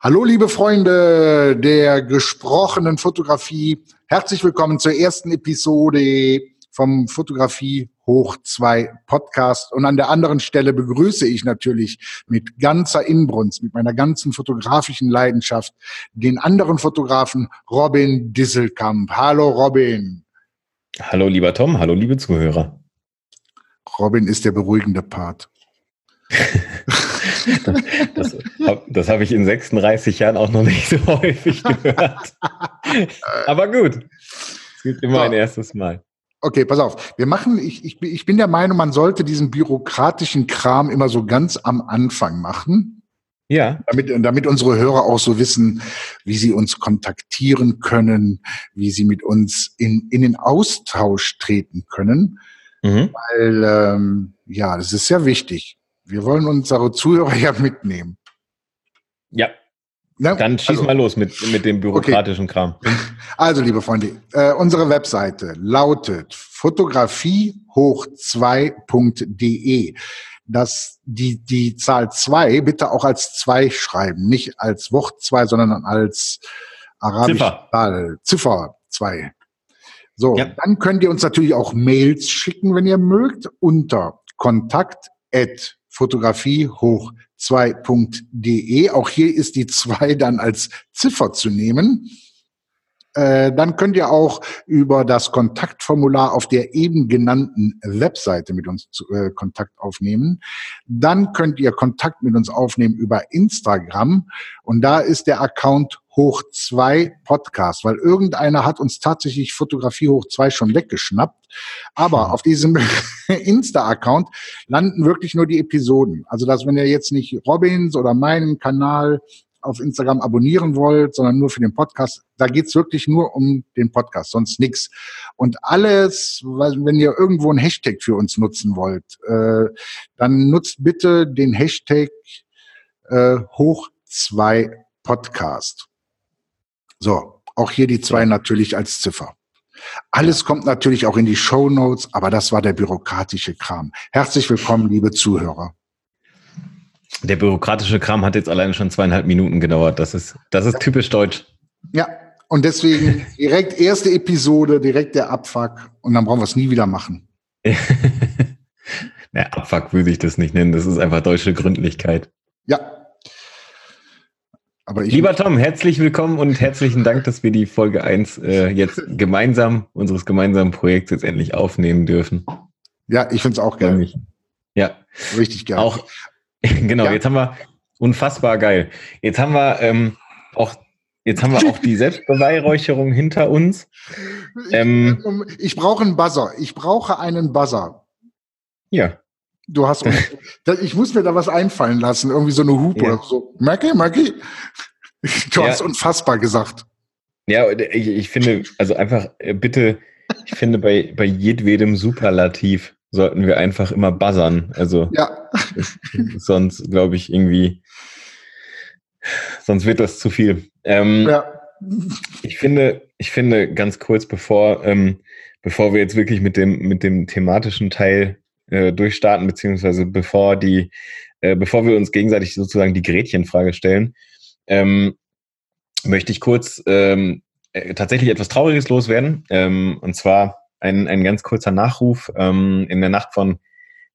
Hallo, liebe Freunde der gesprochenen Fotografie. Herzlich willkommen zur ersten Episode vom Fotografie hoch zwei Podcast. Und an der anderen Stelle begrüße ich natürlich mit ganzer Inbrunst, mit meiner ganzen fotografischen Leidenschaft den anderen Fotografen Robin Disselkamp. Hallo, Robin. Hallo, lieber Tom. Hallo, liebe Zuhörer. Robin ist der beruhigende Part. das, das, habe ich in 36 Jahren auch noch nicht so häufig gehört. Aber gut, es gibt immer ein erstes Mal. Okay, pass auf. Wir machen, ich, ich, ich bin der Meinung, man sollte diesen bürokratischen Kram immer so ganz am Anfang machen. Ja. Damit, damit unsere Hörer auch so wissen, wie sie uns kontaktieren können, wie sie mit uns in, in den Austausch treten können. Mhm. Weil, ähm, ja, das ist sehr wichtig. Wir wollen unsere Zuhörer ja mitnehmen. Ja. Na, Dann schieß also, mal los mit, mit dem bürokratischen okay. Kram. Also, liebe Freunde, äh, unsere Webseite lautet fotografiehoch2.de. Das, die, die Zahl zwei bitte auch als zwei schreiben, nicht als Wort zwei, sondern als arabische Ziffer. Zahl, Ziffer zwei. So, ja. dann könnt ihr uns natürlich auch Mails schicken, wenn ihr mögt, unter kontakt@ Fotografie hoch 2.de. Auch hier ist die 2 dann als Ziffer zu nehmen. Äh, dann könnt ihr auch über das Kontaktformular auf der eben genannten Webseite mit uns zu, äh, Kontakt aufnehmen. Dann könnt ihr Kontakt mit uns aufnehmen über Instagram und da ist der Account hoch zwei Podcast, weil irgendeiner hat uns tatsächlich Fotografie hoch zwei schon weggeschnappt. Aber hm. auf diesem Insta-Account landen wirklich nur die Episoden. Also, dass wenn ihr jetzt nicht Robins oder meinen Kanal auf Instagram abonnieren wollt, sondern nur für den Podcast, da geht's wirklich nur um den Podcast, sonst nix. Und alles, wenn ihr irgendwo ein Hashtag für uns nutzen wollt, äh, dann nutzt bitte den Hashtag äh, hoch zwei Podcast. So, auch hier die zwei natürlich als Ziffer. Alles kommt natürlich auch in die Show Notes, aber das war der bürokratische Kram. Herzlich willkommen, liebe Zuhörer. Der bürokratische Kram hat jetzt alleine schon zweieinhalb Minuten gedauert. Das ist, das ist typisch deutsch. Ja, und deswegen direkt erste Episode, direkt der Abfuck und dann brauchen wir es nie wieder machen. Na, Abfuck würde ich das nicht nennen. Das ist einfach deutsche Gründlichkeit. Ja, aber Lieber Tom, herzlich willkommen und herzlichen Dank, dass wir die Folge 1 äh, jetzt gemeinsam, unseres gemeinsamen Projekts jetzt endlich aufnehmen dürfen. Ja, ich finde es auch geil. Ja. Richtig geil. Auch, genau, ja. jetzt haben wir unfassbar geil. Jetzt haben wir ähm, auch Jetzt haben wir auch die Selbstbeweihräucherung hinter uns. Ähm, ich, ich brauche einen Buzzer. Ich brauche einen Buzzer. Ja. Du hast, ich muss mir da was einfallen lassen, irgendwie so eine Hupe ja. oder so. Mackie, Mackie. Du ja. hast unfassbar gesagt. Ja, ich, ich finde, also einfach äh, bitte, ich finde bei, bei jedwedem Superlativ sollten wir einfach immer buzzern. Also ja. sonst glaube ich irgendwie, sonst wird das zu viel. Ähm, ja. Ich finde, ich finde ganz kurz, bevor, ähm, bevor wir jetzt wirklich mit dem, mit dem thematischen Teil äh, durchstarten, beziehungsweise bevor die, äh, bevor wir uns gegenseitig sozusagen die Gretchenfrage stellen, ähm, möchte ich kurz ähm, äh, tatsächlich etwas Trauriges loswerden. Ähm, und zwar ein, ein ganz kurzer Nachruf. Ähm, in der Nacht von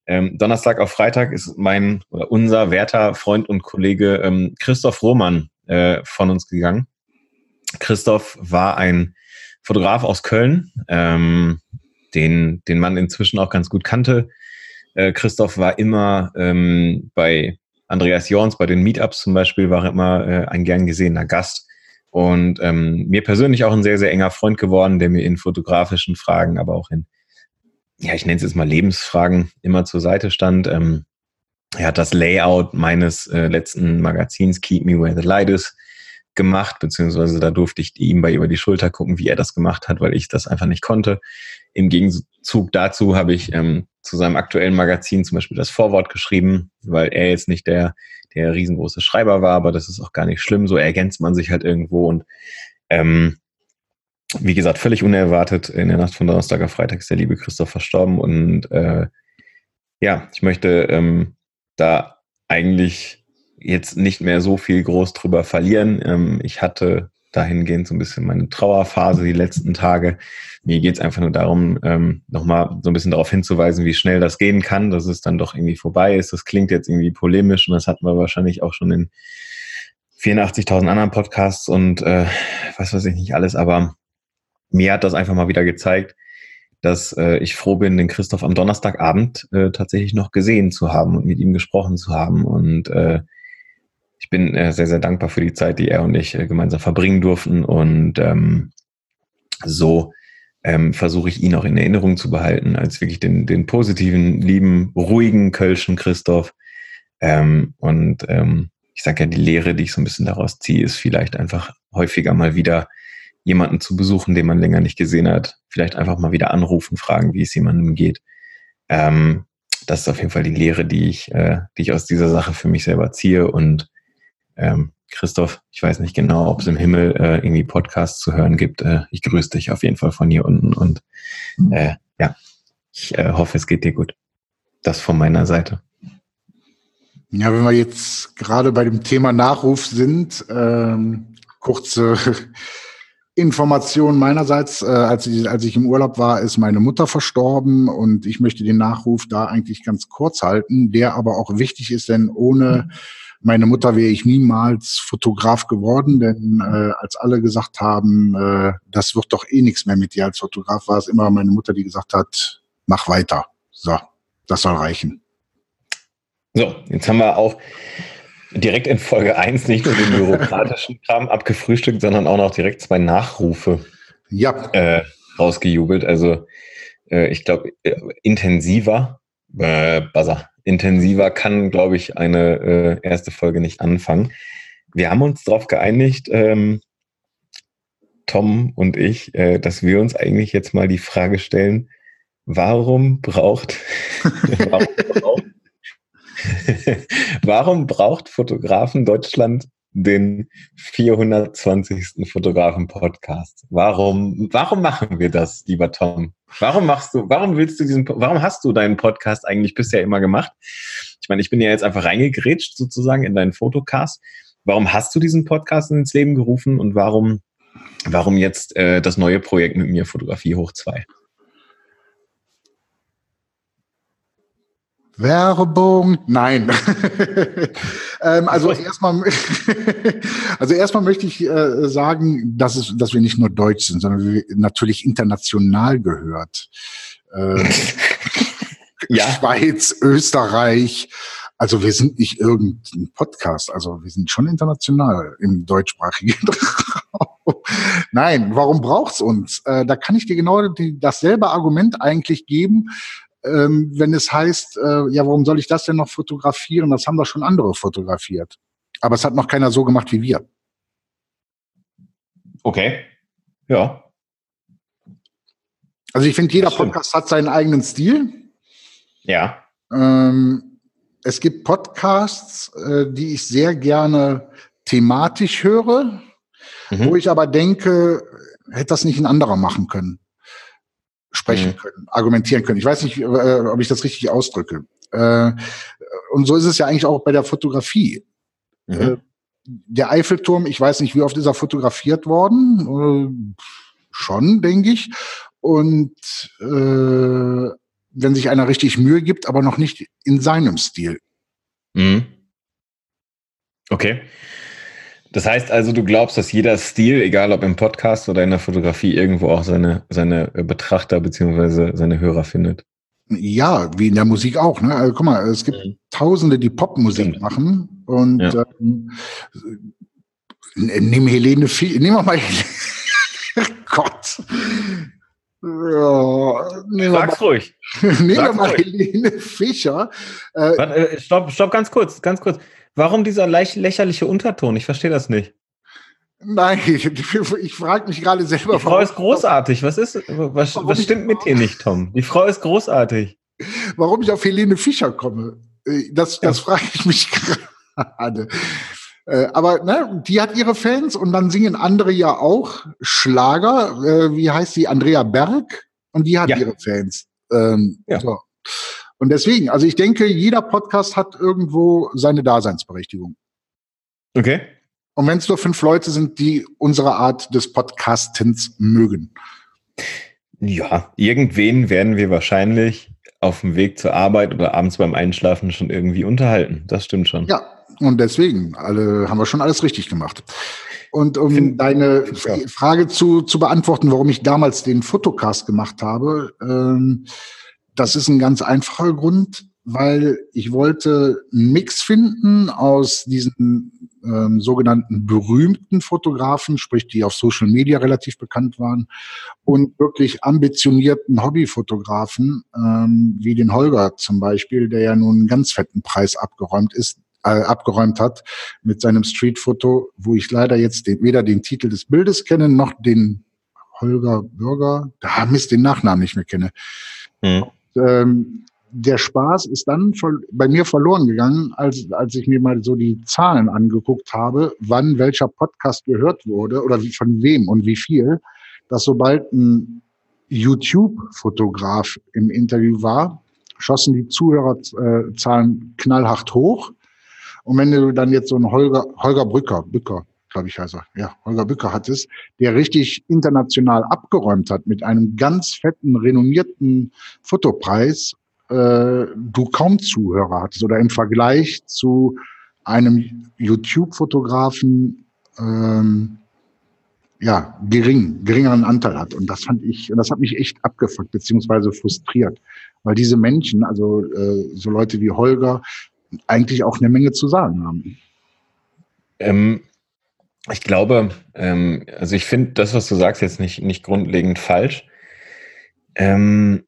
ähm, Donnerstag auf Freitag ist mein oder unser werter Freund und Kollege ähm, Christoph Roman äh, von uns gegangen. Christoph war ein Fotograf aus Köln, ähm, den, den man inzwischen auch ganz gut kannte. Äh, Christoph war immer ähm, bei Andreas Jorns, bei den Meetups zum Beispiel, war er immer äh, ein gern gesehener Gast. Und ähm, mir persönlich auch ein sehr, sehr enger Freund geworden, der mir in fotografischen Fragen, aber auch in, ja, ich nenne es jetzt mal Lebensfragen immer zur Seite stand. Ähm, er hat das Layout meines äh, letzten Magazins Keep Me Where the Light Is gemacht, beziehungsweise da durfte ich ihm bei über die Schulter gucken, wie er das gemacht hat, weil ich das einfach nicht konnte. Im Gegenzug dazu habe ich ähm, zu seinem aktuellen Magazin zum Beispiel das Vorwort geschrieben, weil er jetzt nicht der, der riesengroße Schreiber war, aber das ist auch gar nicht schlimm. So ergänzt man sich halt irgendwo und ähm, wie gesagt, völlig unerwartet in der Nacht von Donnerstag auf Freitag ist der liebe Christoph verstorben und äh, ja, ich möchte ähm, da eigentlich jetzt nicht mehr so viel groß drüber verlieren. Ähm, ich hatte dahingehend so ein bisschen meine Trauerphase die letzten Tage. Mir geht es einfach nur darum, ähm, nochmal so ein bisschen darauf hinzuweisen, wie schnell das gehen kann, dass es dann doch irgendwie vorbei ist. Das klingt jetzt irgendwie polemisch und das hatten wir wahrscheinlich auch schon in 84.000 anderen Podcasts und äh, was weiß ich nicht alles, aber mir hat das einfach mal wieder gezeigt, dass äh, ich froh bin, den Christoph am Donnerstagabend äh, tatsächlich noch gesehen zu haben und mit ihm gesprochen zu haben und äh, ich bin äh, sehr, sehr dankbar für die Zeit, die er und ich äh, gemeinsam verbringen durften. Und ähm, so ähm, versuche ich ihn auch in Erinnerung zu behalten, als wirklich den, den positiven, lieben, ruhigen Kölschen Christoph. Ähm, und ähm, ich sage ja, die Lehre, die ich so ein bisschen daraus ziehe, ist vielleicht einfach häufiger mal wieder jemanden zu besuchen, den man länger nicht gesehen hat. Vielleicht einfach mal wieder anrufen, fragen, wie es jemandem geht. Ähm, das ist auf jeden Fall die Lehre, die ich, äh, die ich aus dieser Sache für mich selber ziehe. Und ähm, Christoph, ich weiß nicht genau, ob es im Himmel äh, irgendwie Podcasts zu hören gibt. Äh, ich grüße dich auf jeden Fall von hier unten und äh, ja, ich äh, hoffe, es geht dir gut. Das von meiner Seite. Ja, wenn wir jetzt gerade bei dem Thema Nachruf sind, ähm, kurze Information meinerseits, äh, als, ich, als ich im Urlaub war, ist meine Mutter verstorben und ich möchte den Nachruf da eigentlich ganz kurz halten, der aber auch wichtig ist, denn ohne meine Mutter wäre ich niemals Fotograf geworden, denn äh, als alle gesagt haben, äh, das wird doch eh nichts mehr mit dir als Fotograf, war es immer meine Mutter, die gesagt hat, mach weiter. So, das soll reichen. So, jetzt haben wir auch direkt in Folge 1 nicht nur den bürokratischen Kram abgefrühstückt, sondern auch noch direkt zwei Nachrufe ja. äh, rausgejubelt. Also äh, ich glaube, äh, intensiver, äh, Buzzer, intensiver kann, glaube ich, eine äh, erste Folge nicht anfangen. Wir haben uns darauf geeinigt, ähm, Tom und ich, äh, dass wir uns eigentlich jetzt mal die Frage stellen, warum braucht, warum braucht, warum braucht Fotografen Deutschland den 420. Fotografen-Podcast. Warum, warum machen wir das, lieber Tom? Warum machst du, warum willst du diesen, warum hast du deinen Podcast eigentlich bisher immer gemacht? Ich meine, ich bin ja jetzt einfach reingegrätscht sozusagen in deinen Fotocast. Warum hast du diesen Podcast ins Leben gerufen und warum, warum jetzt äh, das neue Projekt mit mir Fotografie hoch zwei? Werbung, nein. ähm, also erstmal, also erstmal möchte ich äh, sagen, dass es, dass wir nicht nur deutsch sind, sondern wir natürlich international gehört. Äh, ja. Schweiz, Österreich. Also wir sind nicht irgendein Podcast, also wir sind schon international im deutschsprachigen Raum. Nein, warum braucht's uns? Äh, da kann ich dir genau die, dasselbe Argument eigentlich geben, ähm, wenn es heißt, äh, ja, warum soll ich das denn noch fotografieren? Das haben doch schon andere fotografiert. Aber es hat noch keiner so gemacht wie wir. Okay. Ja. Also ich finde, jeder Podcast hat seinen eigenen Stil. Ja. Ähm, es gibt Podcasts, äh, die ich sehr gerne thematisch höre, mhm. wo ich aber denke, hätte das nicht ein anderer machen können sprechen mhm. können, argumentieren können. Ich weiß nicht, äh, ob ich das richtig ausdrücke. Äh, und so ist es ja eigentlich auch bei der Fotografie. Mhm. Äh, der Eiffelturm, ich weiß nicht, wie oft ist er fotografiert worden? schon, denke ich. Und wenn sich einer richtig Mühe gibt, aber noch nicht in seinem Stil. Mhm. Okay. Das heißt also, du glaubst, dass jeder Stil, egal ob im Podcast oder in der Fotografie, irgendwo auch seine, seine Betrachter beziehungsweise seine Hörer findet. Ja, wie in der Musik auch. Ne? Also, guck mal, es gibt mhm. Tausende, die Popmusik Stimmt. machen und ja. ähm, nimm Helene, Fie nimm mal Helene, Gott. Ja, Sag's mal, ruhig. Nehmen wir mal ruhig. Helene Fischer. Äh, Warte, äh, stopp, stopp, ganz kurz, ganz kurz. Warum dieser lächerliche Unterton? Ich verstehe das nicht. Nein, ich, ich frage mich gerade selber. Die Frau ist großartig. Was ist, was, was stimmt mit dir nicht, Tom? Die Frau ist großartig. Warum ich auf Helene Fischer komme, äh, das, das ja. frage ich mich gerade. Äh, aber ne, die hat ihre Fans und dann singen andere ja auch Schlager. Äh, wie heißt die? Andrea Berg. Und die hat ja. ihre Fans. Ähm, ja. So. Und deswegen, also ich denke, jeder Podcast hat irgendwo seine Daseinsberechtigung. Okay. Und wenn es nur fünf Leute sind, die unsere Art des Podcastens mögen. Ja, irgendwen werden wir wahrscheinlich auf dem Weg zur Arbeit oder abends beim Einschlafen schon irgendwie unterhalten. Das stimmt schon. Ja, und deswegen alle, haben wir schon alles richtig gemacht. Und um Find, deine ja. Frage zu, zu beantworten, warum ich damals den Fotocast gemacht habe, ähm, das ist ein ganz einfacher Grund, weil ich wollte einen Mix finden aus diesen ähm, sogenannten berühmten Fotografen, sprich die auf Social Media relativ bekannt waren, und wirklich ambitionierten Hobbyfotografen, ähm, wie den Holger zum Beispiel, der ja nun einen ganz fetten Preis abgeräumt ist, äh, abgeräumt hat mit seinem Streetfoto, wo ich leider jetzt den, weder den Titel des Bildes kenne, noch den Holger Bürger, da Mist, den Nachnamen nicht mehr kenne. Mhm. Ähm, der Spaß ist dann bei mir verloren gegangen, als, als ich mir mal so die Zahlen angeguckt habe, wann welcher Podcast gehört wurde oder wie, von wem und wie viel, dass sobald ein YouTube-Fotograf im Interview war, schossen die Zuhörerzahlen knallhart hoch. Und wenn du dann jetzt so einen Holger, Holger Brücker, Bücker, glaube ich heißt er, ja, Holger Bücker hattest, der richtig international abgeräumt hat mit einem ganz fetten, renommierten Fotopreis, äh, du kaum Zuhörer hattest oder im Vergleich zu einem YouTube-Fotografen ähm, ja, gering, geringeren Anteil hat. Und das fand ich, und das hat mich echt abgefuckt, beziehungsweise frustriert. Weil diese Menschen, also äh, so Leute wie Holger, eigentlich auch eine Menge zu sagen haben. Ähm, ich glaube, ähm, also ich finde das, was du sagst, jetzt nicht, nicht grundlegend falsch. Ähm,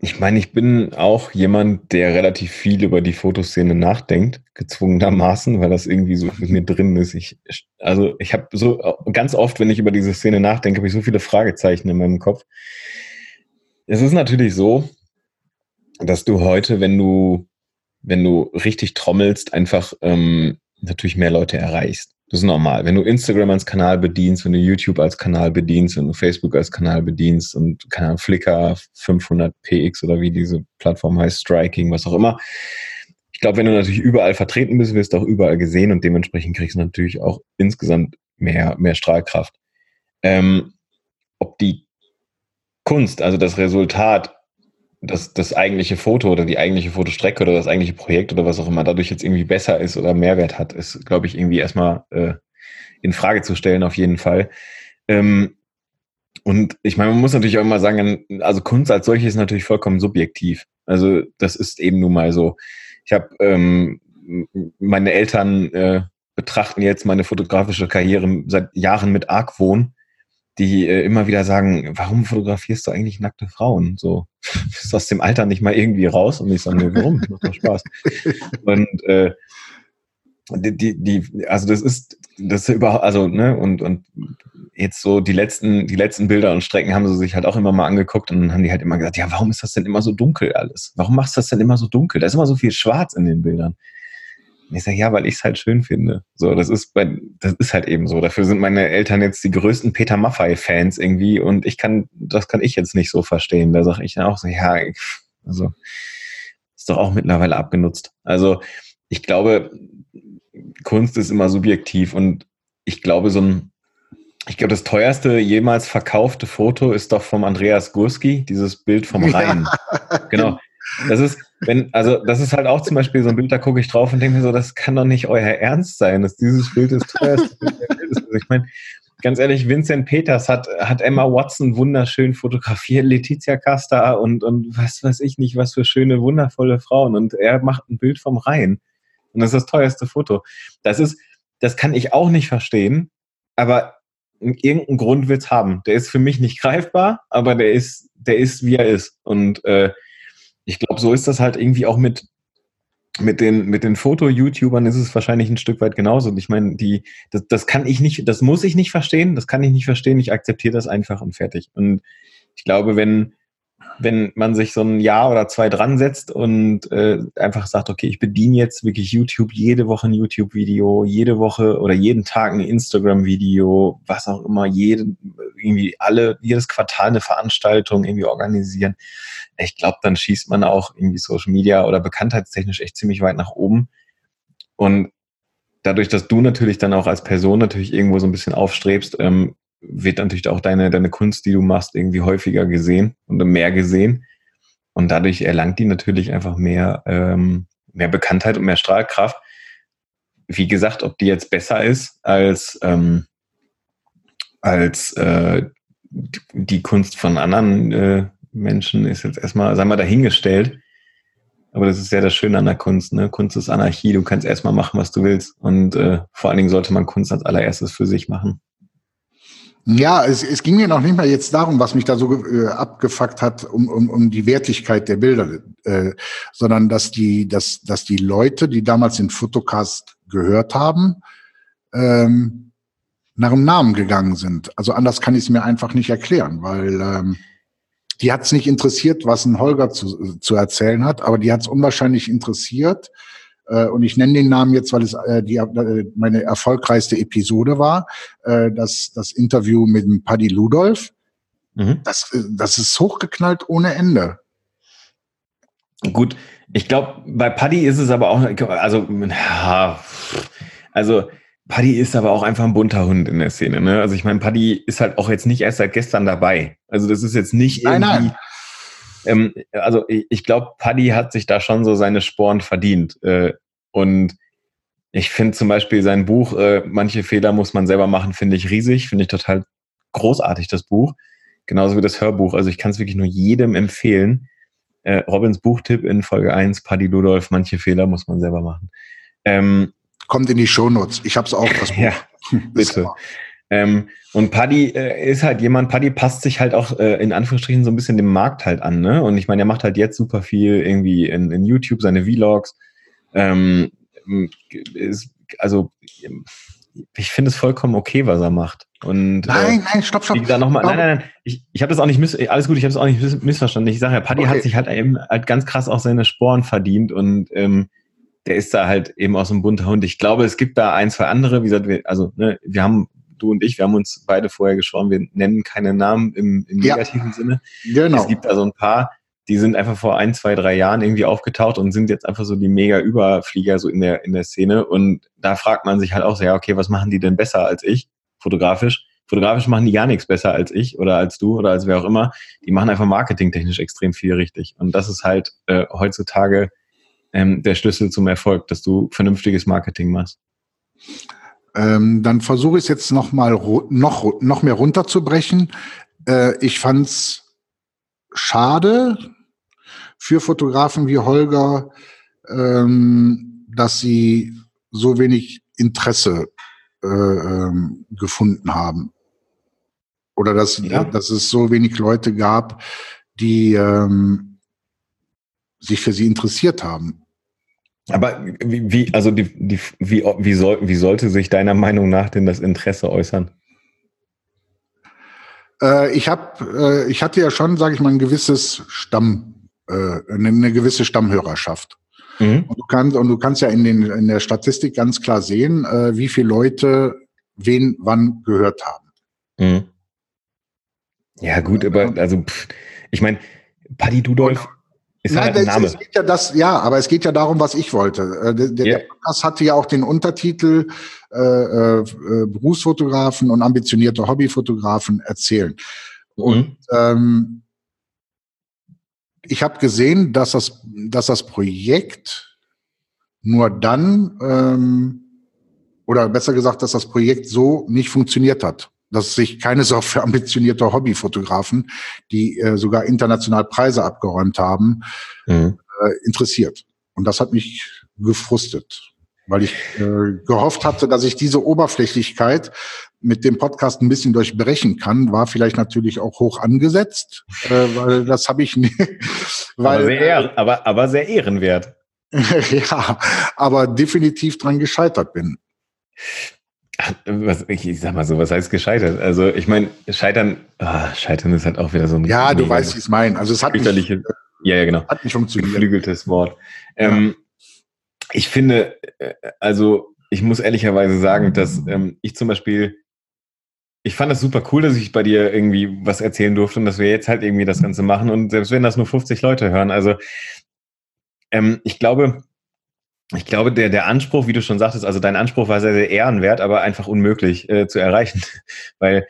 ich meine, ich bin auch jemand, der relativ viel über die Fotoszene nachdenkt, gezwungenermaßen, weil das irgendwie so mit mir drin ist. Ich, also ich habe so ganz oft, wenn ich über diese Szene nachdenke, habe ich so viele Fragezeichen in meinem Kopf. Es ist natürlich so, dass du heute, wenn du wenn du richtig trommelst, einfach ähm, natürlich mehr Leute erreichst. Das ist normal. Wenn du Instagram als Kanal bedienst, wenn du YouTube als Kanal bedienst, wenn du Facebook als Kanal bedienst und keine Ahnung, Flickr 500px oder wie diese Plattform heißt, Striking, was auch immer. Ich glaube, wenn du natürlich überall vertreten bist, wirst du auch überall gesehen und dementsprechend kriegst du natürlich auch insgesamt mehr, mehr Strahlkraft. Ähm, ob die Kunst, also das Resultat das, das eigentliche Foto oder die eigentliche Fotostrecke oder das eigentliche Projekt oder was auch immer dadurch jetzt irgendwie besser ist oder Mehrwert hat, ist, glaube ich, irgendwie erstmal äh, in Frage zu stellen, auf jeden Fall. Ähm, und ich meine, man muss natürlich auch immer sagen, also Kunst als solche ist natürlich vollkommen subjektiv. Also das ist eben nun mal so. Ich habe ähm, meine Eltern äh, betrachten jetzt meine fotografische Karriere seit Jahren mit Argwohn die äh, immer wieder sagen, warum fotografierst du eigentlich nackte Frauen? So, bist aus dem Alter nicht mal irgendwie raus? Und ich sage, nee, warum? Macht doch Spaß. Und äh, die, die, die, also das ist, das ist überhaupt, also, ne, und, und jetzt so die letzten, die letzten Bilder und Strecken haben sie sich halt auch immer mal angeguckt und dann haben die halt immer gesagt, ja, warum ist das denn immer so dunkel alles? Warum machst du das denn immer so dunkel? Da ist immer so viel Schwarz in den Bildern. Und ich sage, ja, weil ich es halt schön finde. So, das ist bei, das ist halt eben so. Dafür sind meine Eltern jetzt die größten Peter Maffei-Fans irgendwie und ich kann, das kann ich jetzt nicht so verstehen. Da sage ich dann auch so, ja, also ist doch auch mittlerweile abgenutzt. Also ich glaube, Kunst ist immer subjektiv und ich glaube, so ein, ich glaube, das teuerste jemals verkaufte Foto ist doch vom Andreas Gurski, dieses Bild vom Rhein. Ja. Genau. Das ist, wenn, also das ist halt auch zum Beispiel so ein Bild, da gucke ich drauf und denke mir so, das kann doch nicht euer Ernst sein, dass dieses Bild teuerste ist. Also ich meine, ganz ehrlich, Vincent Peters hat, hat Emma Watson wunderschön fotografiert, Letizia Casta und, und was weiß ich nicht, was für schöne, wundervolle Frauen. Und er macht ein Bild vom Rhein. Und das ist das teuerste Foto. Das ist, das kann ich auch nicht verstehen, aber irgendeinen Grund wird es haben. Der ist für mich nicht greifbar, aber der ist, der ist, wie er ist. Und äh, ich glaube, so ist das halt irgendwie auch mit, mit den, mit den Foto-YouTubern ist es wahrscheinlich ein Stück weit genauso. Und ich meine, die, das, das kann ich nicht, das muss ich nicht verstehen, das kann ich nicht verstehen, ich akzeptiere das einfach und fertig. Und ich glaube, wenn, wenn man sich so ein Jahr oder zwei dran setzt und äh, einfach sagt, okay, ich bediene jetzt wirklich YouTube, jede Woche ein YouTube-Video, jede Woche oder jeden Tag ein Instagram-Video, was auch immer, jede, irgendwie alle, jedes Quartal eine Veranstaltung irgendwie organisieren. Ich glaube, dann schießt man auch irgendwie Social Media oder bekanntheitstechnisch echt ziemlich weit nach oben. Und dadurch, dass du natürlich dann auch als Person natürlich irgendwo so ein bisschen aufstrebst, ähm, wird natürlich auch deine, deine Kunst, die du machst, irgendwie häufiger gesehen und mehr gesehen. Und dadurch erlangt die natürlich einfach mehr, ähm, mehr Bekanntheit und mehr Strahlkraft. Wie gesagt, ob die jetzt besser ist als, ähm, als äh, die Kunst von anderen äh, Menschen, ist jetzt erstmal, sagen wir, dahingestellt. Aber das ist ja das Schöne an der Kunst. Ne? Kunst ist Anarchie. Du kannst erstmal machen, was du willst. Und äh, vor allen Dingen sollte man Kunst als allererstes für sich machen. Ja, es, es ging mir noch nicht mal jetzt darum, was mich da so äh, abgefuckt hat, um, um, um die Wertigkeit der Bilder, äh, sondern dass die, dass, dass die Leute, die damals den Fotocast gehört haben, ähm, nach dem Namen gegangen sind. Also anders kann ich es mir einfach nicht erklären, weil ähm, die hat es nicht interessiert, was ein Holger zu, zu erzählen hat, aber die hat es unwahrscheinlich interessiert, und ich nenne den Namen jetzt, weil es äh, die, äh, meine erfolgreichste Episode war, äh, das, das Interview mit dem Paddy Ludolf. Mhm. Das, äh, das ist hochgeknallt ohne Ende. Gut, ich glaube, bei Paddy ist es aber auch, also, also Paddy ist aber auch einfach ein bunter Hund in der Szene. Ne? Also ich meine, Paddy ist halt auch jetzt nicht erst seit gestern dabei. Also das ist jetzt nicht nein, irgendwie, nein. Ähm, also ich, ich glaube, Paddy hat sich da schon so seine Sporen verdient. Äh, und ich finde zum Beispiel sein Buch, äh, manche Fehler muss man selber machen, finde ich riesig, finde ich total großartig, das Buch. Genauso wie das Hörbuch. Also ich kann es wirklich nur jedem empfehlen. Äh, Robins Buchtipp in Folge 1, Paddy Ludolf, manche Fehler muss man selber machen. Ähm, Kommt in die Shownotes. Ich habe es auch, das Buch. ja, bitte. Ähm, und Paddy äh, ist halt jemand, Paddy passt sich halt auch äh, in Anführungsstrichen so ein bisschen dem Markt halt an, ne? Und ich meine, er macht halt jetzt super viel irgendwie in, in YouTube, seine Vlogs. Ähm, ist, also ich finde es vollkommen okay, was er macht. Und, nein, äh, nein, stopp, stopp. Da noch mal, nein, nein, nein. Ich, ich habe das auch nicht miss, alles gut, ich habe es auch nicht missverstanden. Ich sage ja, Paddy okay. hat sich halt eben halt ganz krass auch seine Sporen verdient und ähm, der ist da halt eben aus einem bunter Hund. Ich glaube, es gibt da ein, zwei andere, wie gesagt, wir, also ne, wir haben du und ich, wir haben uns beide vorher geschworen, wir nennen keine Namen im, im negativen ja, Sinne. Genau. Es gibt da so ein paar, die sind einfach vor ein, zwei, drei Jahren irgendwie aufgetaucht und sind jetzt einfach so die mega Überflieger so in der, in der Szene. Und da fragt man sich halt auch so, ja, okay, was machen die denn besser als ich, fotografisch? Fotografisch machen die gar nichts besser als ich oder als du oder als wer auch immer. Die machen einfach marketingtechnisch extrem viel richtig. Und das ist halt äh, heutzutage ähm, der Schlüssel zum Erfolg, dass du vernünftiges Marketing machst. Ähm, dann versuche ich es jetzt noch mal noch, noch mehr runterzubrechen. Äh, ich fand's schade für Fotografen wie Holger, ähm, dass sie so wenig Interesse äh, ähm, gefunden haben. Oder dass, ja. dass es so wenig Leute gab, die ähm, sich für sie interessiert haben. Aber wie, wie also die, die, wie, wie, soll, wie sollte sich deiner Meinung nach denn das Interesse äußern? Äh, ich habe, äh, ich hatte ja schon, sage ich mal, ein gewisses Stamm, äh, eine, eine gewisse Stammhörerschaft. Mhm. Und, du kannst, und du kannst ja in, den, in der Statistik ganz klar sehen, äh, wie viele Leute wen wann gehört haben. Mhm. Ja, gut, aber also, pff, ich meine, Paddy Dudolf ist Nein, halt Name. Es geht ja das, ja, aber es geht ja darum, was ich wollte. Äh, der, der yeah. Podcast hatte ja auch den Untertitel äh, äh, Berufsfotografen und ambitionierte Hobbyfotografen erzählen. Mhm. Und ähm, ich habe gesehen, dass das, dass das Projekt nur dann, ähm, oder besser gesagt, dass das Projekt so nicht funktioniert hat dass sich keine Sorge für ambitionierte Hobbyfotografen, die äh, sogar international Preise abgeräumt haben, mhm. äh, interessiert. Und das hat mich gefrustet, weil ich äh, gehofft hatte, dass ich diese Oberflächlichkeit mit dem Podcast ein bisschen durchbrechen kann, war vielleicht natürlich auch hoch angesetzt, äh, weil das habe ich nicht. Weil, aber, sehr, aber, aber sehr ehrenwert. ja, aber definitiv dran gescheitert bin. Was, ich sag mal so, was heißt gescheitert? Also ich meine, scheitern, ah, scheitern ist halt auch wieder so ein. Ja, du weißt, wie ich es meine. Also es hat nicht, ja, ja, genau. Hat nicht funktioniert. Geflügeltes Wort. Ähm, Ich finde, äh, also ich muss ehrlicherweise sagen, dass ähm, ich zum Beispiel, ich fand das super cool, dass ich bei dir irgendwie was erzählen durfte und dass wir jetzt halt irgendwie das Ganze machen und selbst wenn das nur 50 Leute hören, also ähm, ich glaube, ich glaube, der, der Anspruch, wie du schon sagtest, also dein Anspruch war sehr, sehr ehrenwert, aber einfach unmöglich äh, zu erreichen. Weil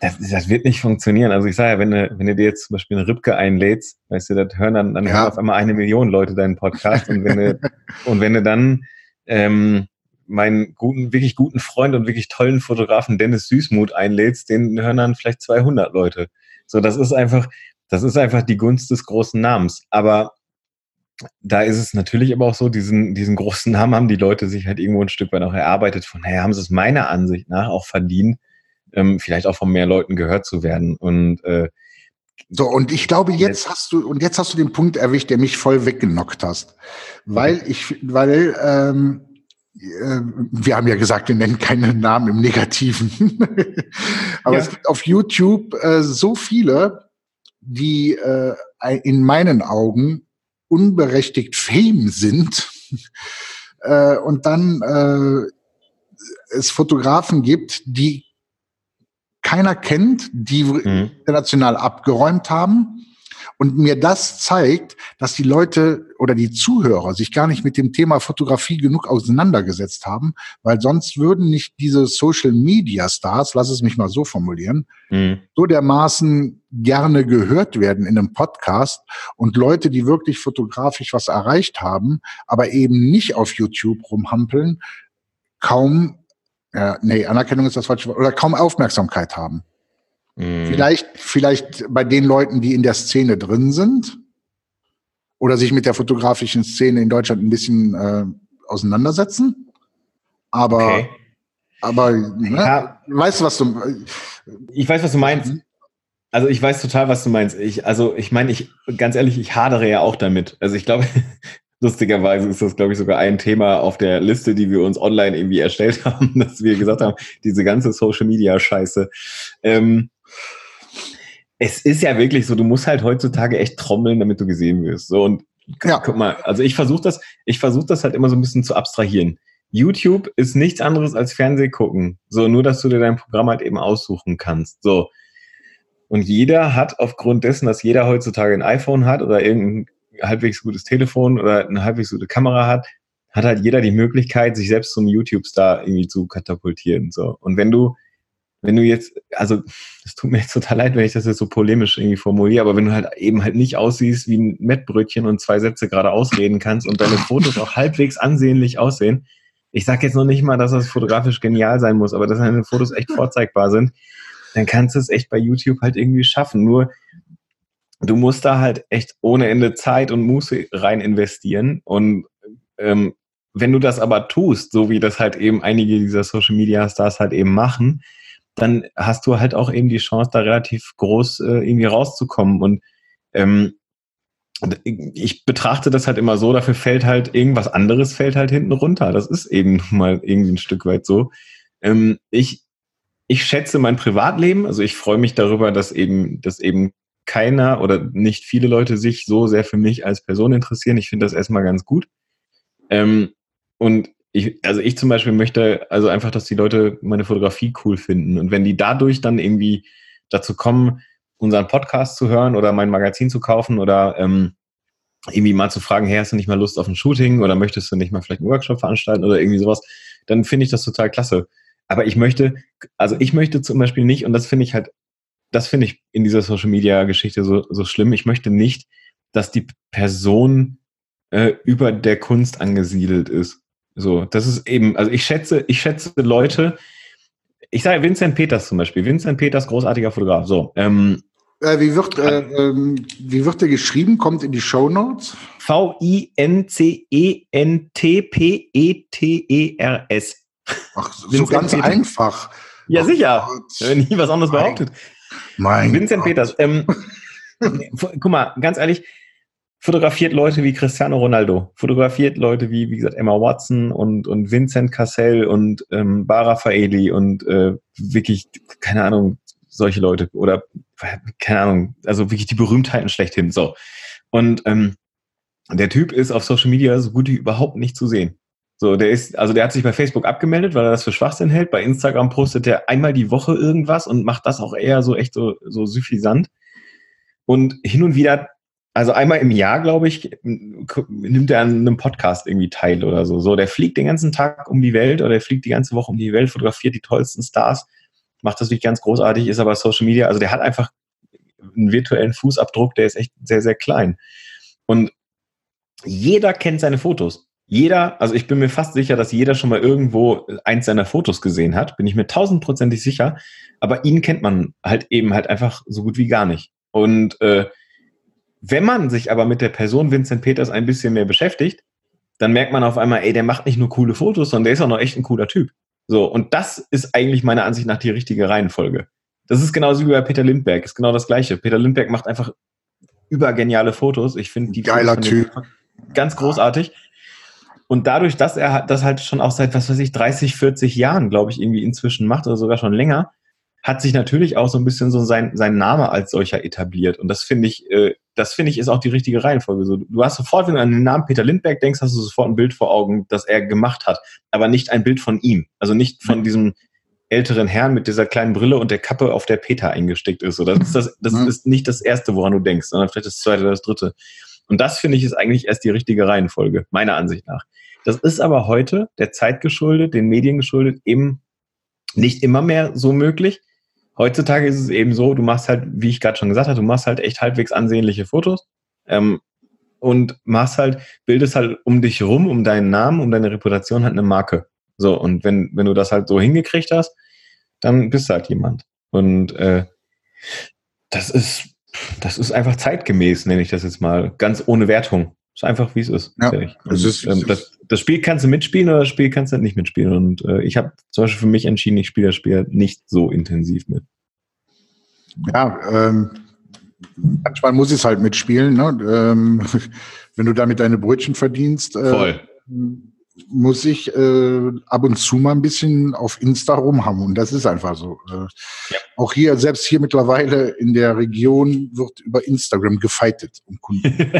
das, das wird nicht funktionieren. Also ich sage ja, wenn du, wenn du dir jetzt zum Beispiel eine Ripke einlädst, weißt du, das hören dann, dann ja. hören auf einmal eine Million Leute deinen Podcast. Und wenn du, und wenn du dann ähm, meinen guten, wirklich guten Freund und wirklich tollen Fotografen Dennis Süßmuth einlädst, den hören dann vielleicht 200 Leute. So, das ist einfach, das ist einfach die Gunst des großen Namens. Aber da ist es natürlich aber auch so, diesen, diesen großen Namen haben die Leute sich halt irgendwo ein Stück weit auch erarbeitet. Von daher haben sie es meiner Ansicht nach auch verdient, ähm, vielleicht auch von mehr Leuten gehört zu werden. Und äh, so, und ich glaube, jetzt hast du, und jetzt hast du den Punkt erwischt, der mich voll weggenockt hast. Weil ich, weil, ähm, äh, wir haben ja gesagt, wir nennen keinen Namen im Negativen. Aber ja. es gibt auf YouTube äh, so viele, die äh, in meinen Augen unberechtigt Fame sind. äh, und dann äh, es Fotografen gibt, die keiner kennt, die mhm. international abgeräumt haben. Und mir das zeigt, dass die Leute oder die Zuhörer sich gar nicht mit dem Thema Fotografie genug auseinandergesetzt haben, weil sonst würden nicht diese Social Media Stars, lass es mich mal so formulieren, mhm. so dermaßen gerne gehört werden in einem Podcast und Leute, die wirklich fotografisch was erreicht haben, aber eben nicht auf YouTube rumhampeln, kaum ja, nee, Anerkennung ist das falsche Wort, oder kaum Aufmerksamkeit haben. Mhm. Vielleicht, vielleicht bei den Leuten, die in der Szene drin sind oder sich mit der fotografischen Szene in Deutschland ein bisschen äh, auseinandersetzen. Aber, okay. aber ne, ja. weißt du, was du. Ich weiß, was du meinst. Also ich weiß total, was du meinst. Ich, also ich meine, ich ganz ehrlich, ich hadere ja auch damit. Also ich glaube, Lustigerweise ist das, glaube ich, sogar ein Thema auf der Liste, die wir uns online irgendwie erstellt haben, dass wir gesagt haben, diese ganze Social Media Scheiße. Ähm, es ist ja wirklich so, du musst halt heutzutage echt trommeln, damit du gesehen wirst. So und ja. guck mal, also ich versuche das, ich versuche das halt immer so ein bisschen zu abstrahieren. YouTube ist nichts anderes als Fernseh gucken. So, nur dass du dir dein Programm halt eben aussuchen kannst. So. Und jeder hat aufgrund dessen, dass jeder heutzutage ein iPhone hat oder irgendein halbwegs gutes Telefon oder eine halbwegs gute Kamera hat, hat halt jeder die Möglichkeit, sich selbst zum YouTube-Star irgendwie zu katapultieren. So. Und wenn du, wenn du jetzt, also es tut mir jetzt total leid, wenn ich das jetzt so polemisch irgendwie formuliere, aber wenn du halt eben halt nicht aussiehst wie ein Mettbrötchen und zwei Sätze gerade ausreden kannst und deine Fotos auch halbwegs ansehnlich aussehen, ich sage jetzt noch nicht mal, dass das fotografisch genial sein muss, aber dass deine Fotos echt vorzeigbar sind, dann kannst du es echt bei YouTube halt irgendwie schaffen. Nur du musst da halt echt ohne Ende Zeit und Muße rein investieren. Und ähm, wenn du das aber tust, so wie das halt eben einige dieser Social Media Stars halt eben machen, dann hast du halt auch eben die Chance, da relativ groß äh, irgendwie rauszukommen. Und ähm, ich betrachte das halt immer so, dafür fällt halt irgendwas anderes, fällt halt hinten runter. Das ist eben mal irgendwie ein Stück weit so. Ähm, ich, ich schätze mein Privatleben, also ich freue mich darüber, dass eben, dass eben keiner oder nicht viele Leute sich so sehr für mich als Person interessieren. Ich finde das erstmal ganz gut. Ähm, und ich, also ich zum Beispiel möchte also einfach, dass die Leute meine Fotografie cool finden. Und wenn die dadurch dann irgendwie dazu kommen, unseren Podcast zu hören oder mein Magazin zu kaufen oder ähm, irgendwie mal zu fragen, hey, hast du nicht mal Lust auf ein Shooting oder möchtest du nicht mal vielleicht einen Workshop veranstalten oder irgendwie sowas, dann finde ich das total klasse. Aber ich möchte, also ich möchte zum Beispiel nicht, und das finde ich halt das finde ich in dieser Social Media Geschichte so, so schlimm. Ich möchte nicht, dass die Person äh, über der Kunst angesiedelt ist. So, das ist eben, also ich schätze, ich schätze Leute, ich sage Vincent Peters zum Beispiel, Vincent Peters, großartiger Fotograf. So, ähm, äh, wie, wird, äh, ähm, wie wird der geschrieben? Kommt in die Show Notes? V-I-N-C-E-N-T-P-E-T-E-R-S. Ach, so ganz Peters. einfach. Ja, oh sicher. Ich habe nie was anderes behauptet. Mein Vincent Gott. Peters. Ähm, guck mal, ganz ehrlich, fotografiert Leute wie Cristiano Ronaldo, fotografiert Leute wie, wie gesagt, Emma Watson und, und Vincent Cassell und ähm, Bara Faeli und äh, wirklich, keine Ahnung, solche Leute oder keine Ahnung, also wirklich die Berühmtheiten schlechthin. So. Und ähm, der Typ ist auf Social Media so gut wie überhaupt nicht zu sehen. So, der ist, also der hat sich bei Facebook abgemeldet, weil er das für Schwachsinn hält. Bei Instagram postet er einmal die Woche irgendwas und macht das auch eher so echt so, so suffisant. Und hin und wieder also einmal im Jahr, glaube ich, nimmt er an einem Podcast irgendwie teil oder so. So, der fliegt den ganzen Tag um die Welt oder der fliegt die ganze Woche um die Welt, fotografiert die tollsten Stars, macht das wirklich ganz großartig, ist aber Social Media, also der hat einfach einen virtuellen Fußabdruck, der ist echt sehr, sehr klein. Und jeder kennt seine Fotos. Jeder, also ich bin mir fast sicher, dass jeder schon mal irgendwo eins seiner Fotos gesehen hat, bin ich mir tausendprozentig sicher. Aber ihn kennt man halt eben halt einfach so gut wie gar nicht. Und äh, wenn man sich aber mit der Person Vincent Peters ein bisschen mehr beschäftigt, dann merkt man auf einmal, ey, der macht nicht nur coole Fotos, sondern der ist auch noch echt ein cooler Typ. So, und das ist eigentlich meiner Ansicht nach die richtige Reihenfolge. Das ist genauso wie bei Peter Lindbergh, ist genau das Gleiche. Peter Lindbergh macht einfach übergeniale Fotos. Ich finde die Geiler Typ. ganz großartig. Und dadurch, dass er das halt schon auch seit, was weiß ich, 30, 40 Jahren, glaube ich, irgendwie inzwischen macht oder sogar schon länger, hat sich natürlich auch so ein bisschen so sein, sein Name als solcher etabliert. Und das finde ich, äh, das finde ich ist auch die richtige Reihenfolge. So, du hast sofort, wenn du an den Namen Peter Lindbergh denkst, hast du sofort ein Bild vor Augen, das er gemacht hat, aber nicht ein Bild von ihm. Also nicht von diesem älteren Herrn mit dieser kleinen Brille und der Kappe, auf der Peter eingesteckt ist. So, das ist, das, das mhm. ist nicht das Erste, woran du denkst, sondern vielleicht das Zweite oder das Dritte. Und das finde ich ist eigentlich erst die richtige Reihenfolge, meiner Ansicht nach. Das ist aber heute der Zeit geschuldet, den Medien geschuldet, eben nicht immer mehr so möglich. Heutzutage ist es eben so, du machst halt, wie ich gerade schon gesagt habe, du machst halt echt halbwegs ansehnliche Fotos ähm, und machst halt, bildest halt um dich rum, um deinen Namen, um deine Reputation halt eine Marke. So, und wenn, wenn du das halt so hingekriegt hast, dann bist du halt jemand. Und äh, das ist, das ist einfach zeitgemäß, nenne ich das jetzt mal, ganz ohne Wertung. Ist einfach, wie es ist. Ja, und, das, ist ähm, das, das, Spiel kannst du mitspielen oder das Spiel kannst du nicht mitspielen. Und äh, ich habe zum Beispiel für mich entschieden, ich spiele das Spiel nicht so intensiv mit. Ja, ähm, manchmal muss ich es halt mitspielen. Ne? Ähm, wenn du damit deine Brötchen verdienst, äh, Voll muss ich äh, ab und zu mal ein bisschen auf Insta rumhaben. Und das ist einfach so. Äh, ja. Auch hier, selbst hier mittlerweile in der Region wird über Instagram gefeitet um Kunden.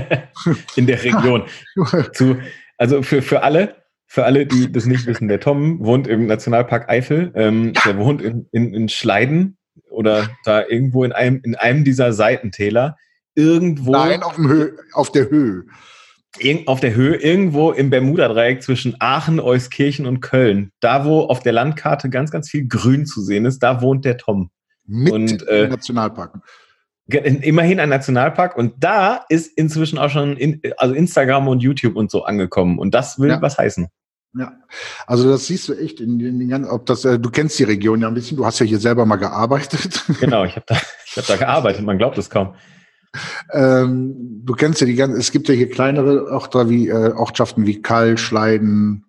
in der Region. zu, also für, für alle, für alle, die das nicht wissen, der Tom wohnt im Nationalpark Eifel. Ähm, ja. Der wohnt in, in, in Schleiden oder da irgendwo in einem, in einem dieser Seitentäler. Irgendwo. Nein, auf, dem Höhe, auf der Höhe auf der Höhe, irgendwo im Bermuda-Dreieck zwischen Aachen, Euskirchen und Köln, da wo auf der Landkarte ganz, ganz viel Grün zu sehen ist, da wohnt der Tom. Mit und, äh, Nationalpark. Immerhin ein Nationalpark und da ist inzwischen auch schon in, also Instagram und YouTube und so angekommen und das will ja. was heißen. Ja, also das siehst du echt in, in den ganzen, ob das, äh, du kennst die Region ja ein bisschen, du hast ja hier selber mal gearbeitet. Genau, ich habe da, ich hab da gearbeitet, man glaubt es kaum. Ähm, du kennst ja die ganzen, es gibt ja hier kleinere Orte wie, äh, Ortschaften wie Kall, Schleiden,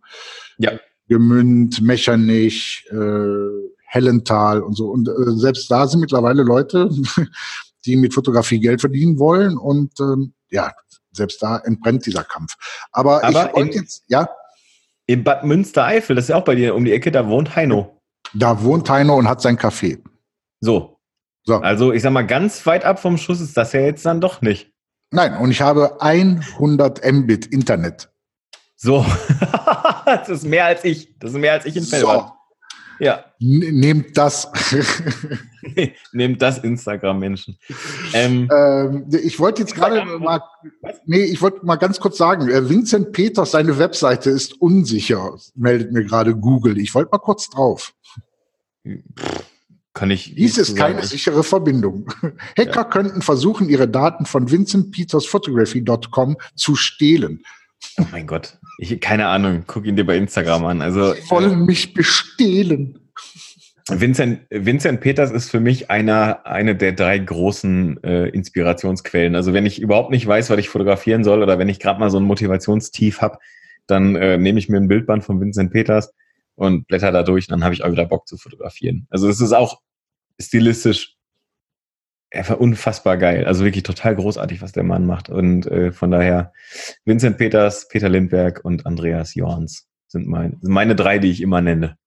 ja. Gemünd, Mechernich, äh, Hellental und so. Und äh, selbst da sind mittlerweile Leute, die mit Fotografie Geld verdienen wollen. Und ähm, ja, selbst da entbrennt dieser Kampf. Aber, Aber ich wollte jetzt, ja. In Bad Münstereifel, das ist ja auch bei dir um die Ecke, da wohnt Heino. Da wohnt Heino und hat sein Café. So, so. Also ich sag mal, ganz weit ab vom Schuss ist das ja jetzt dann doch nicht. Nein, und ich habe 100 Mbit Internet. So, das ist mehr als ich. Das ist mehr als ich in Fellbad. So. Ja. nehmt das. nehmt das Instagram-Menschen. Ähm, ähm, ich wollte jetzt gerade mal, nee, ich wollte mal ganz kurz sagen, äh, Vincent Peters, seine Webseite ist unsicher, meldet mir gerade Google. Ich wollte mal kurz drauf. Pff kann ich. Dies ist keine sichere Verbindung. Hacker ja. könnten versuchen, ihre Daten von vincentpetersphotography.com zu stehlen. Oh mein Gott. Ich, keine Ahnung. Guck ihn dir bei Instagram an. Also, Sie wollen äh, mich bestehlen. Vincent, Vincent Peters ist für mich einer, eine der drei großen äh, Inspirationsquellen. Also wenn ich überhaupt nicht weiß, was ich fotografieren soll oder wenn ich gerade mal so ein Motivationstief habe, dann äh, nehme ich mir ein Bildband von Vincent Peters und blätter da durch dann habe ich auch wieder Bock zu fotografieren. Also es ist auch stilistisch einfach unfassbar geil. Also wirklich total großartig, was der Mann macht. Und äh, von daher Vincent Peters, Peter Lindberg und Andreas Jorns sind mein, meine drei, die ich immer nenne.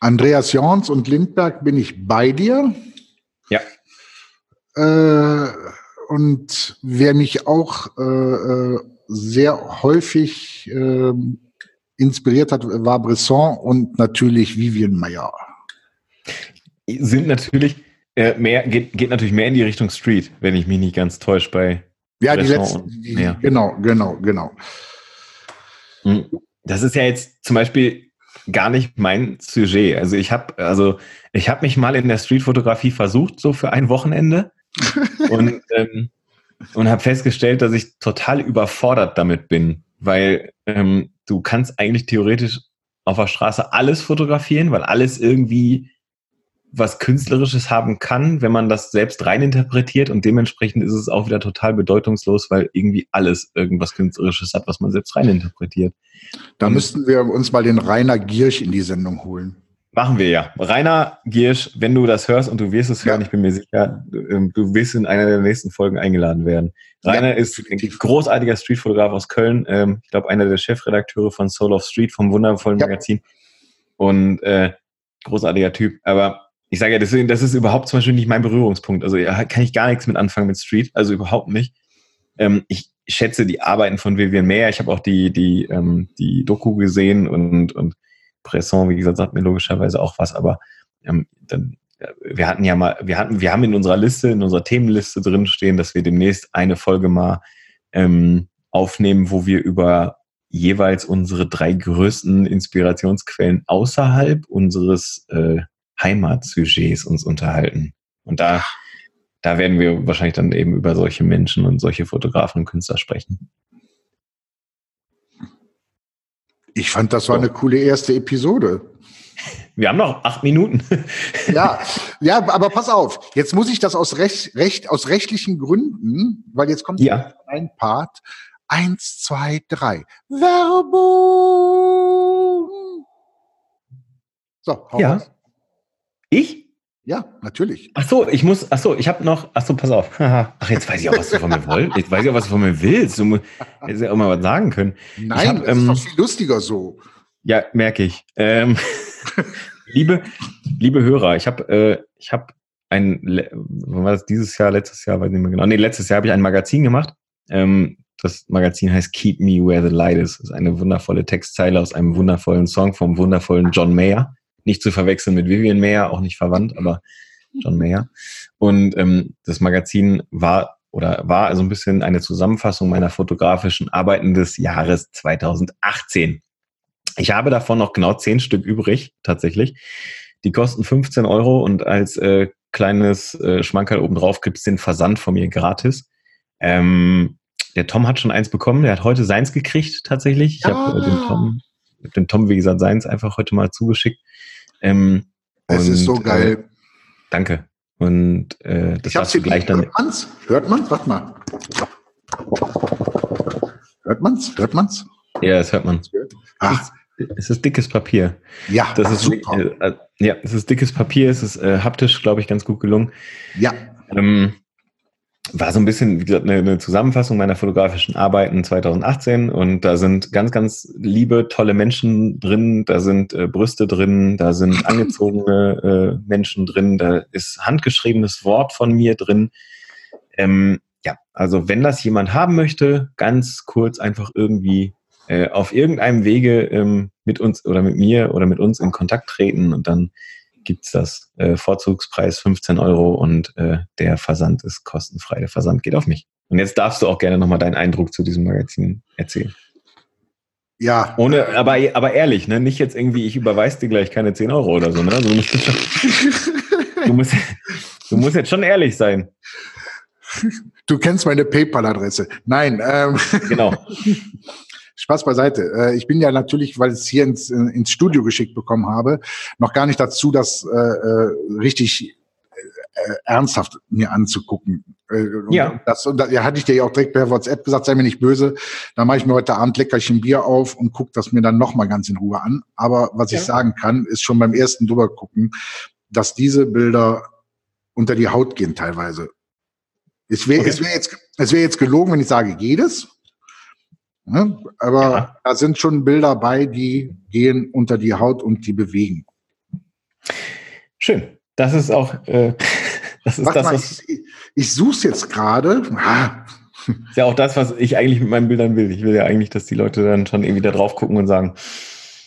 Andreas Jorns und Lindberg bin ich bei dir. Ja. Äh, und wer mich auch äh, äh sehr häufig äh, inspiriert hat, war Bresson und natürlich Vivian Mayer sind natürlich, Äh, mehr, geht, geht natürlich mehr in die Richtung Street, wenn ich mich nicht ganz täusche bei. Ja, die letzten, die, genau, genau, genau. Hm. Das ist ja jetzt zum Beispiel gar nicht mein Sujet. Also ich habe, also ich habe mich mal in der Streetfotografie versucht, so für ein Wochenende und ähm, und habe festgestellt, dass ich total überfordert damit bin, weil ähm, du kannst eigentlich theoretisch auf der Straße alles fotografieren, weil alles irgendwie was Künstlerisches haben kann, wenn man das selbst reininterpretiert und dementsprechend ist es auch wieder total bedeutungslos, weil irgendwie alles irgendwas Künstlerisches hat, was man selbst reininterpretiert. Da und müssten wir uns mal den Rainer Giersch in die Sendung holen. Machen wir ja. Rainer Giersch, wenn du das hörst und du wirst es hören, ja. ich bin mir sicher, du, ähm, du, wirst in einer der nächsten Folgen eingeladen werden. Rainer ja, ist ein großartiger Streetfotograf aus Köln. Ähm, ich glaube, einer der Chefredakteure von Soul of Street vom wundervollen ja. Magazin. Und äh, großartiger Typ. Aber ich sage ja, deswegen, das ist überhaupt zum Beispiel nicht mein Berührungspunkt. Also ja, kann ich gar nichts mit anfangen mit Street, also überhaupt nicht. Ähm, ich schätze die Arbeiten von Vivian Mayer. Ich habe auch die, die, ähm, die Doku gesehen und, und Bresson, wie gesagt, sagt mir logischerweise auch was, aber ähm, dann, wir hatten ja mal, wir hatten, wir haben in unserer Liste, in unserer Themenliste drin stehen, dass wir demnächst eine Folge mal ähm, aufnehmen, wo wir über jeweils unsere drei größten Inspirationsquellen außerhalb unseres äh, Heimatsujets uns unterhalten. Und da, da werden wir wahrscheinlich dann eben über solche Menschen und solche Fotografen und Künstler sprechen. Ich fand, das war eine coole erste Episode. Wir haben noch acht Minuten. ja, ja, aber pass auf. Jetzt muss ich das aus, Recht, Recht, aus rechtlichen Gründen, weil jetzt kommt ja. ein Part. Eins, zwei, drei. Werbung. So, hau ja. Raus. Ich? Ja, natürlich. Ach so, ich muss, ach so, ich habe noch, ach so, pass auf. Ach, jetzt weiß ich auch, was du von mir wolltest. Jetzt weiß ich auch, was du von mir willst. Du hättest ja auch mal was sagen können. Nein, hab, das ähm, ist doch viel lustiger so. Ja, merke ich. Ähm, liebe, liebe Hörer, ich habe, äh, ich habe ein, wann war das dieses Jahr, letztes Jahr, weiß nicht mehr genau. Nee, letztes Jahr habe ich ein Magazin gemacht. Ähm, das Magazin heißt Keep Me Where the Light Is. Das ist eine wundervolle Textzeile aus einem wundervollen Song vom wundervollen John Mayer. Nicht zu verwechseln mit Vivian Mayer, auch nicht verwandt, aber John Mayer. Und ähm, das Magazin war oder war also ein bisschen eine Zusammenfassung meiner fotografischen Arbeiten des Jahres 2018. Ich habe davon noch genau zehn Stück übrig, tatsächlich. Die kosten 15 Euro und als äh, kleines äh, Schmankerl obendrauf gibt es den Versand von mir gratis. Ähm, der Tom hat schon eins bekommen, der hat heute seins gekriegt, tatsächlich. Ich habe äh, den Tom, den Tom, wie gesagt, seins einfach heute mal zugeschickt. Ähm, es und, ist so geil. Äh, danke. Und äh, das hast du gleich dann. Hört man's? Hört man's? Warte mal. Hört man's? Hört man's? Ja, das hört man. Ach. Es ist dickes Papier. Ja, das ist super. Äh, äh, ja, es ist dickes Papier. Es ist äh, haptisch, glaube ich, ganz gut gelungen. Ja. Ähm, war so ein bisschen, wie gesagt, eine, eine, Zusammenfassung meiner fotografischen Arbeiten 2018 und da sind ganz, ganz liebe, tolle Menschen drin, da sind äh, Brüste drin, da sind angezogene äh, Menschen drin, da ist handgeschriebenes Wort von mir drin. Ähm, ja, also wenn das jemand haben möchte, ganz kurz einfach irgendwie äh, auf irgendeinem Wege ähm, mit uns oder mit mir oder mit uns in Kontakt treten. Und dann gibt's das. Äh, Vorzugspreis 15 Euro und äh, der Versand ist kostenfrei. Der Versand geht auf mich. Und jetzt darfst du auch gerne nochmal deinen Eindruck zu diesem Magazin erzählen. Ja. Ohne, aber, aber ehrlich, ne? Nicht jetzt irgendwie, ich überweise dir gleich keine 10 Euro oder so, ne? Also du, musst schon, du, musst, du musst jetzt schon ehrlich sein. Du kennst meine PayPal-Adresse. Nein. Ähm, genau. Spaß beiseite. Äh, ich bin ja natürlich, weil ich es hier ins, ins Studio geschickt bekommen habe, noch gar nicht dazu, das äh, äh richtig äh, ernsthaft mir anzugucken. Äh, ja. Das, und da ja, hatte ich dir ja auch direkt per WhatsApp gesagt, sei mir nicht böse. Da mache ich mir heute Abend leckerchen Bier auf und gucke das mir dann nochmal ganz in Ruhe an. Aber was ja. ich sagen kann, ist schon beim ersten drüber gucken, dass diese Bilder unter die Haut gehen teilweise. Es wäre okay. es wär jetzt, es wär jetzt gelogen, wenn ich sage jedes. Ne? Aber ja. da sind schon Bilder bei, die gehen unter die Haut und die bewegen. Schön. Das ist auch, äh, das ist Warte das, mal, was. Ich, ich suche es jetzt gerade. Ah. Ist ja auch das, was ich eigentlich mit meinen Bildern will. Ich will ja eigentlich, dass die Leute dann schon irgendwie da drauf gucken und sagen,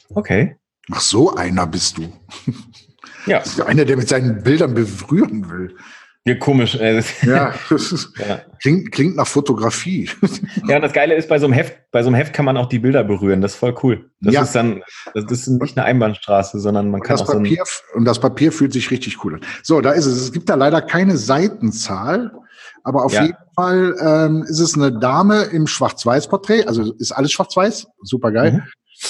okay. Ach, so einer bist du. Ja. Das ist einer, der mit seinen Bildern berühren will. Ja, komisch. Ja, ja. Klingt, klingt nach Fotografie. Ja, und das Geile ist, bei so einem Heft, bei so einem Heft kann man auch die Bilder berühren. Das ist voll cool. Das ja. ist dann, das ist nicht eine Einbahnstraße, sondern man und kann das auch Papier, so Und das Papier fühlt sich richtig cool an. So, da ist es. Es gibt da leider keine Seitenzahl, aber auf ja. jeden Fall ähm, ist es eine Dame im Schwarz-Weiß-Porträt. Also ist alles Schwarz-Weiß. Super geil.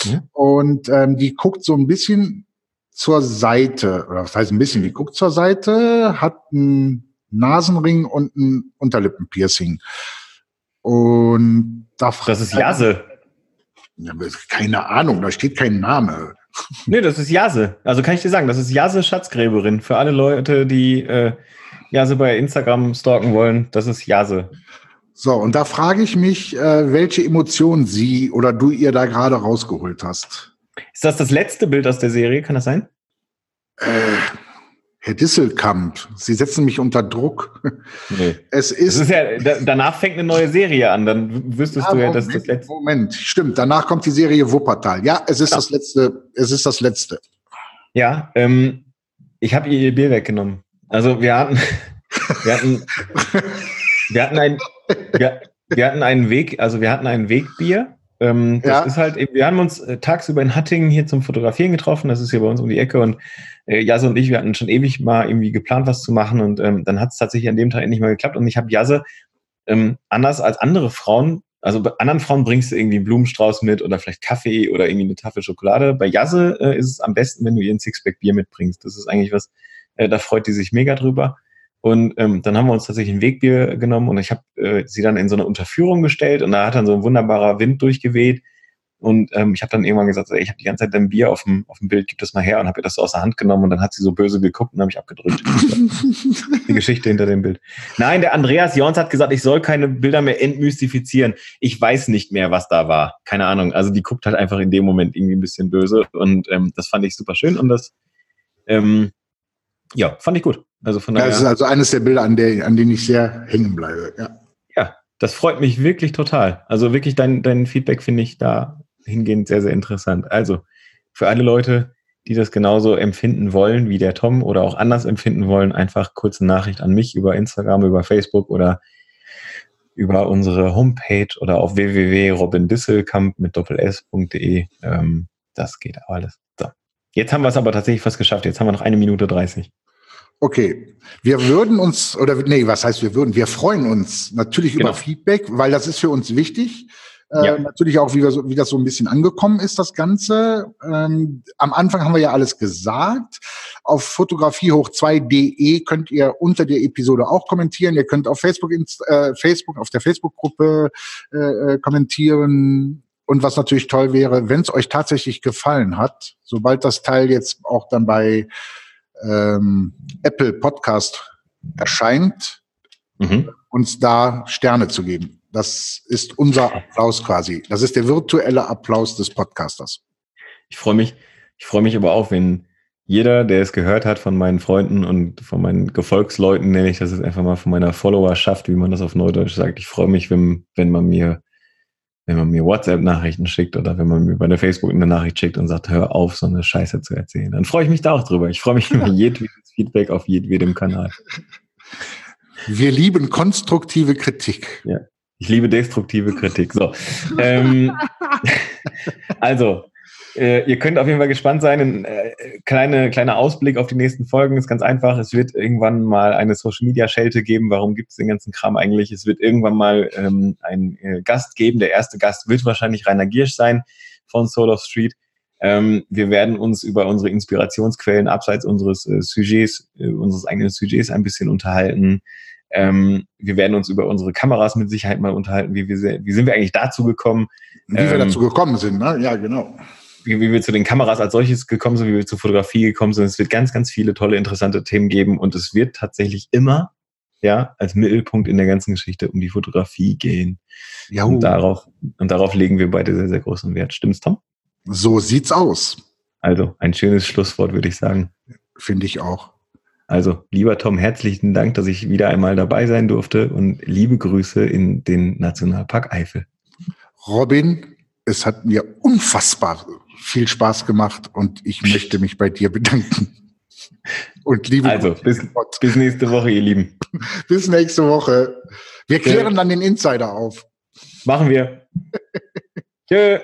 Mhm. Mhm. Und ähm, die guckt so ein bisschen zur Seite, oder was heißt ein bisschen, die guckt zur Seite, hat einen Nasenring und ein Unterlippenpiercing. Und da Das ist Jase. Ja, keine Ahnung, da steht kein Name. Nee, das ist Jase. Also kann ich dir sagen, das ist Jase Schatzgräberin. Für alle Leute, die äh, Jase bei Instagram stalken wollen, das ist Jase. So, und da frage ich mich, äh, welche Emotionen sie oder du ihr da gerade rausgeholt hast. Ist das das letzte Bild aus der Serie? Kann das sein? Äh, Herr Disselkamp, Sie setzen mich unter Druck. Nee. Es ist, ist ja, da, danach fängt eine neue Serie an, dann wüsstest ja, du ja, dass das letzte. Moment, stimmt. Danach kommt die Serie Wuppertal. Ja, es ist ja. das letzte. Es ist das letzte. Ja, ähm, ich habe ihr Bier weggenommen. Also wir hatten, wir hatten, wir hatten ein, wir, wir hatten einen Weg, also wir hatten ein Wegbier ähm, das ja. ist halt, wir haben uns äh, tagsüber in Hattingen hier zum Fotografieren getroffen. Das ist hier bei uns um die Ecke und äh, Jasse und ich, wir hatten schon ewig mal irgendwie geplant, was zu machen und ähm, dann hat es tatsächlich an dem Tag endlich mal geklappt und ich habe Jasse ähm, anders als andere Frauen, also bei anderen Frauen bringst du irgendwie einen Blumenstrauß mit oder vielleicht Kaffee oder irgendwie eine Tafel Schokolade. Bei Jasse äh, ist es am besten, wenn du ihr ein Sixpack Bier mitbringst. Das ist eigentlich was, äh, da freut die sich mega drüber. Und ähm, dann haben wir uns tatsächlich ein Wegbier genommen und ich habe äh, sie dann in so eine Unterführung gestellt und da hat dann so ein wunderbarer Wind durchgeweht. Und ähm, ich habe dann irgendwann gesagt, ey, ich habe die ganze Zeit ein Bier auf dem, auf dem Bild, gib das mal her und habe ihr das so aus der Hand genommen und dann hat sie so böse geguckt und habe ich abgedrückt. die Geschichte hinter dem Bild. Nein, der Andreas Jons hat gesagt, ich soll keine Bilder mehr entmystifizieren. Ich weiß nicht mehr, was da war. Keine Ahnung. Also die guckt halt einfach in dem Moment irgendwie ein bisschen böse und ähm, das fand ich super schön und das ähm, ja, fand ich gut. Also von daher. Das ist also eines der Bilder, an, der, an denen ich sehr hängen bleibe. Ja. ja, das freut mich wirklich total. Also wirklich dein, dein Feedback finde ich da hingehend sehr, sehr interessant. Also für alle Leute, die das genauso empfinden wollen wie der Tom oder auch anders empfinden wollen, einfach kurze Nachricht an mich über Instagram, über Facebook oder über unsere Homepage oder auf www.robindisselkamp mit doppels.de. Ähm, das geht alles. So. Jetzt haben wir es aber tatsächlich fast geschafft. Jetzt haben wir noch eine Minute 30. Okay, wir würden uns, oder nee, was heißt wir würden? Wir freuen uns natürlich genau. über Feedback, weil das ist für uns wichtig. Äh, ja. natürlich auch, wie, wir so, wie das so ein bisschen angekommen ist, das Ganze. Ähm, am Anfang haben wir ja alles gesagt. Auf fotografiehoch2.de könnt ihr unter der Episode auch kommentieren. Ihr könnt auf Facebook, äh, Facebook auf der Facebook-Gruppe äh, äh, kommentieren. Und was natürlich toll wäre, wenn es euch tatsächlich gefallen hat, sobald das Teil jetzt auch dann bei ähm, Apple Podcast erscheint, mhm. uns da Sterne zu geben. Das ist unser Applaus quasi. Das ist der virtuelle Applaus des Podcasters. Ich freue mich, ich freue mich aber auch, wenn jeder, der es gehört hat von meinen Freunden und von meinen Gefolgsleuten, nenne ich das jetzt einfach mal von meiner Followerschaft, wie man das auf Neudeutsch sagt. Ich freue mich, wenn, wenn man mir wenn man mir WhatsApp-Nachrichten schickt oder wenn man mir bei der Facebook eine Nachricht schickt und sagt, hör auf, so eine Scheiße zu erzählen, dann freue ich mich da auch drüber. Ich freue mich über jedwedes Feedback auf jedwedem Kanal. Wir lieben konstruktive Kritik. Ja, ich liebe destruktive Kritik. So, ähm, also äh, ihr könnt auf jeden Fall gespannt sein. Ein äh, kleine, kleiner Ausblick auf die nächsten Folgen ist ganz einfach. Es wird irgendwann mal eine Social Media Schelte geben. Warum gibt es den ganzen Kram eigentlich? Es wird irgendwann mal ähm, einen äh, Gast geben. Der erste Gast wird wahrscheinlich Rainer Giersch sein von Soul of Street. Ähm, wir werden uns über unsere Inspirationsquellen abseits unseres äh, Sujets, äh, unseres eigenen Sujets ein bisschen unterhalten. Ähm, wir werden uns über unsere Kameras mit Sicherheit mal unterhalten. Wie, wir, wie sind wir eigentlich dazu gekommen? Wie wir dazu ähm, gekommen sind, ne? Ja, genau wie, wie wir zu den Kameras als solches gekommen sind, wie wir zur Fotografie gekommen sind. Es wird ganz, ganz viele tolle, interessante Themen geben und es wird tatsächlich immer ja, als Mittelpunkt in der ganzen Geschichte um die Fotografie gehen. Ja. Und darauf, und darauf legen wir beide sehr, sehr großen Wert. Stimmt's, Tom? So sieht's aus. Also, ein schönes Schlusswort, würde ich sagen. Finde ich auch. Also, lieber Tom, herzlichen Dank, dass ich wieder einmal dabei sein durfte und liebe Grüße in den Nationalpark Eifel. Robin, es hat mir unfassbar viel Spaß gemacht und ich möchte mich bei dir bedanken. Und liebe Also, bis, bis nächste Woche, ihr Lieben. bis nächste Woche. Wir klären ja. dann den Insider auf. Machen wir. Tschö.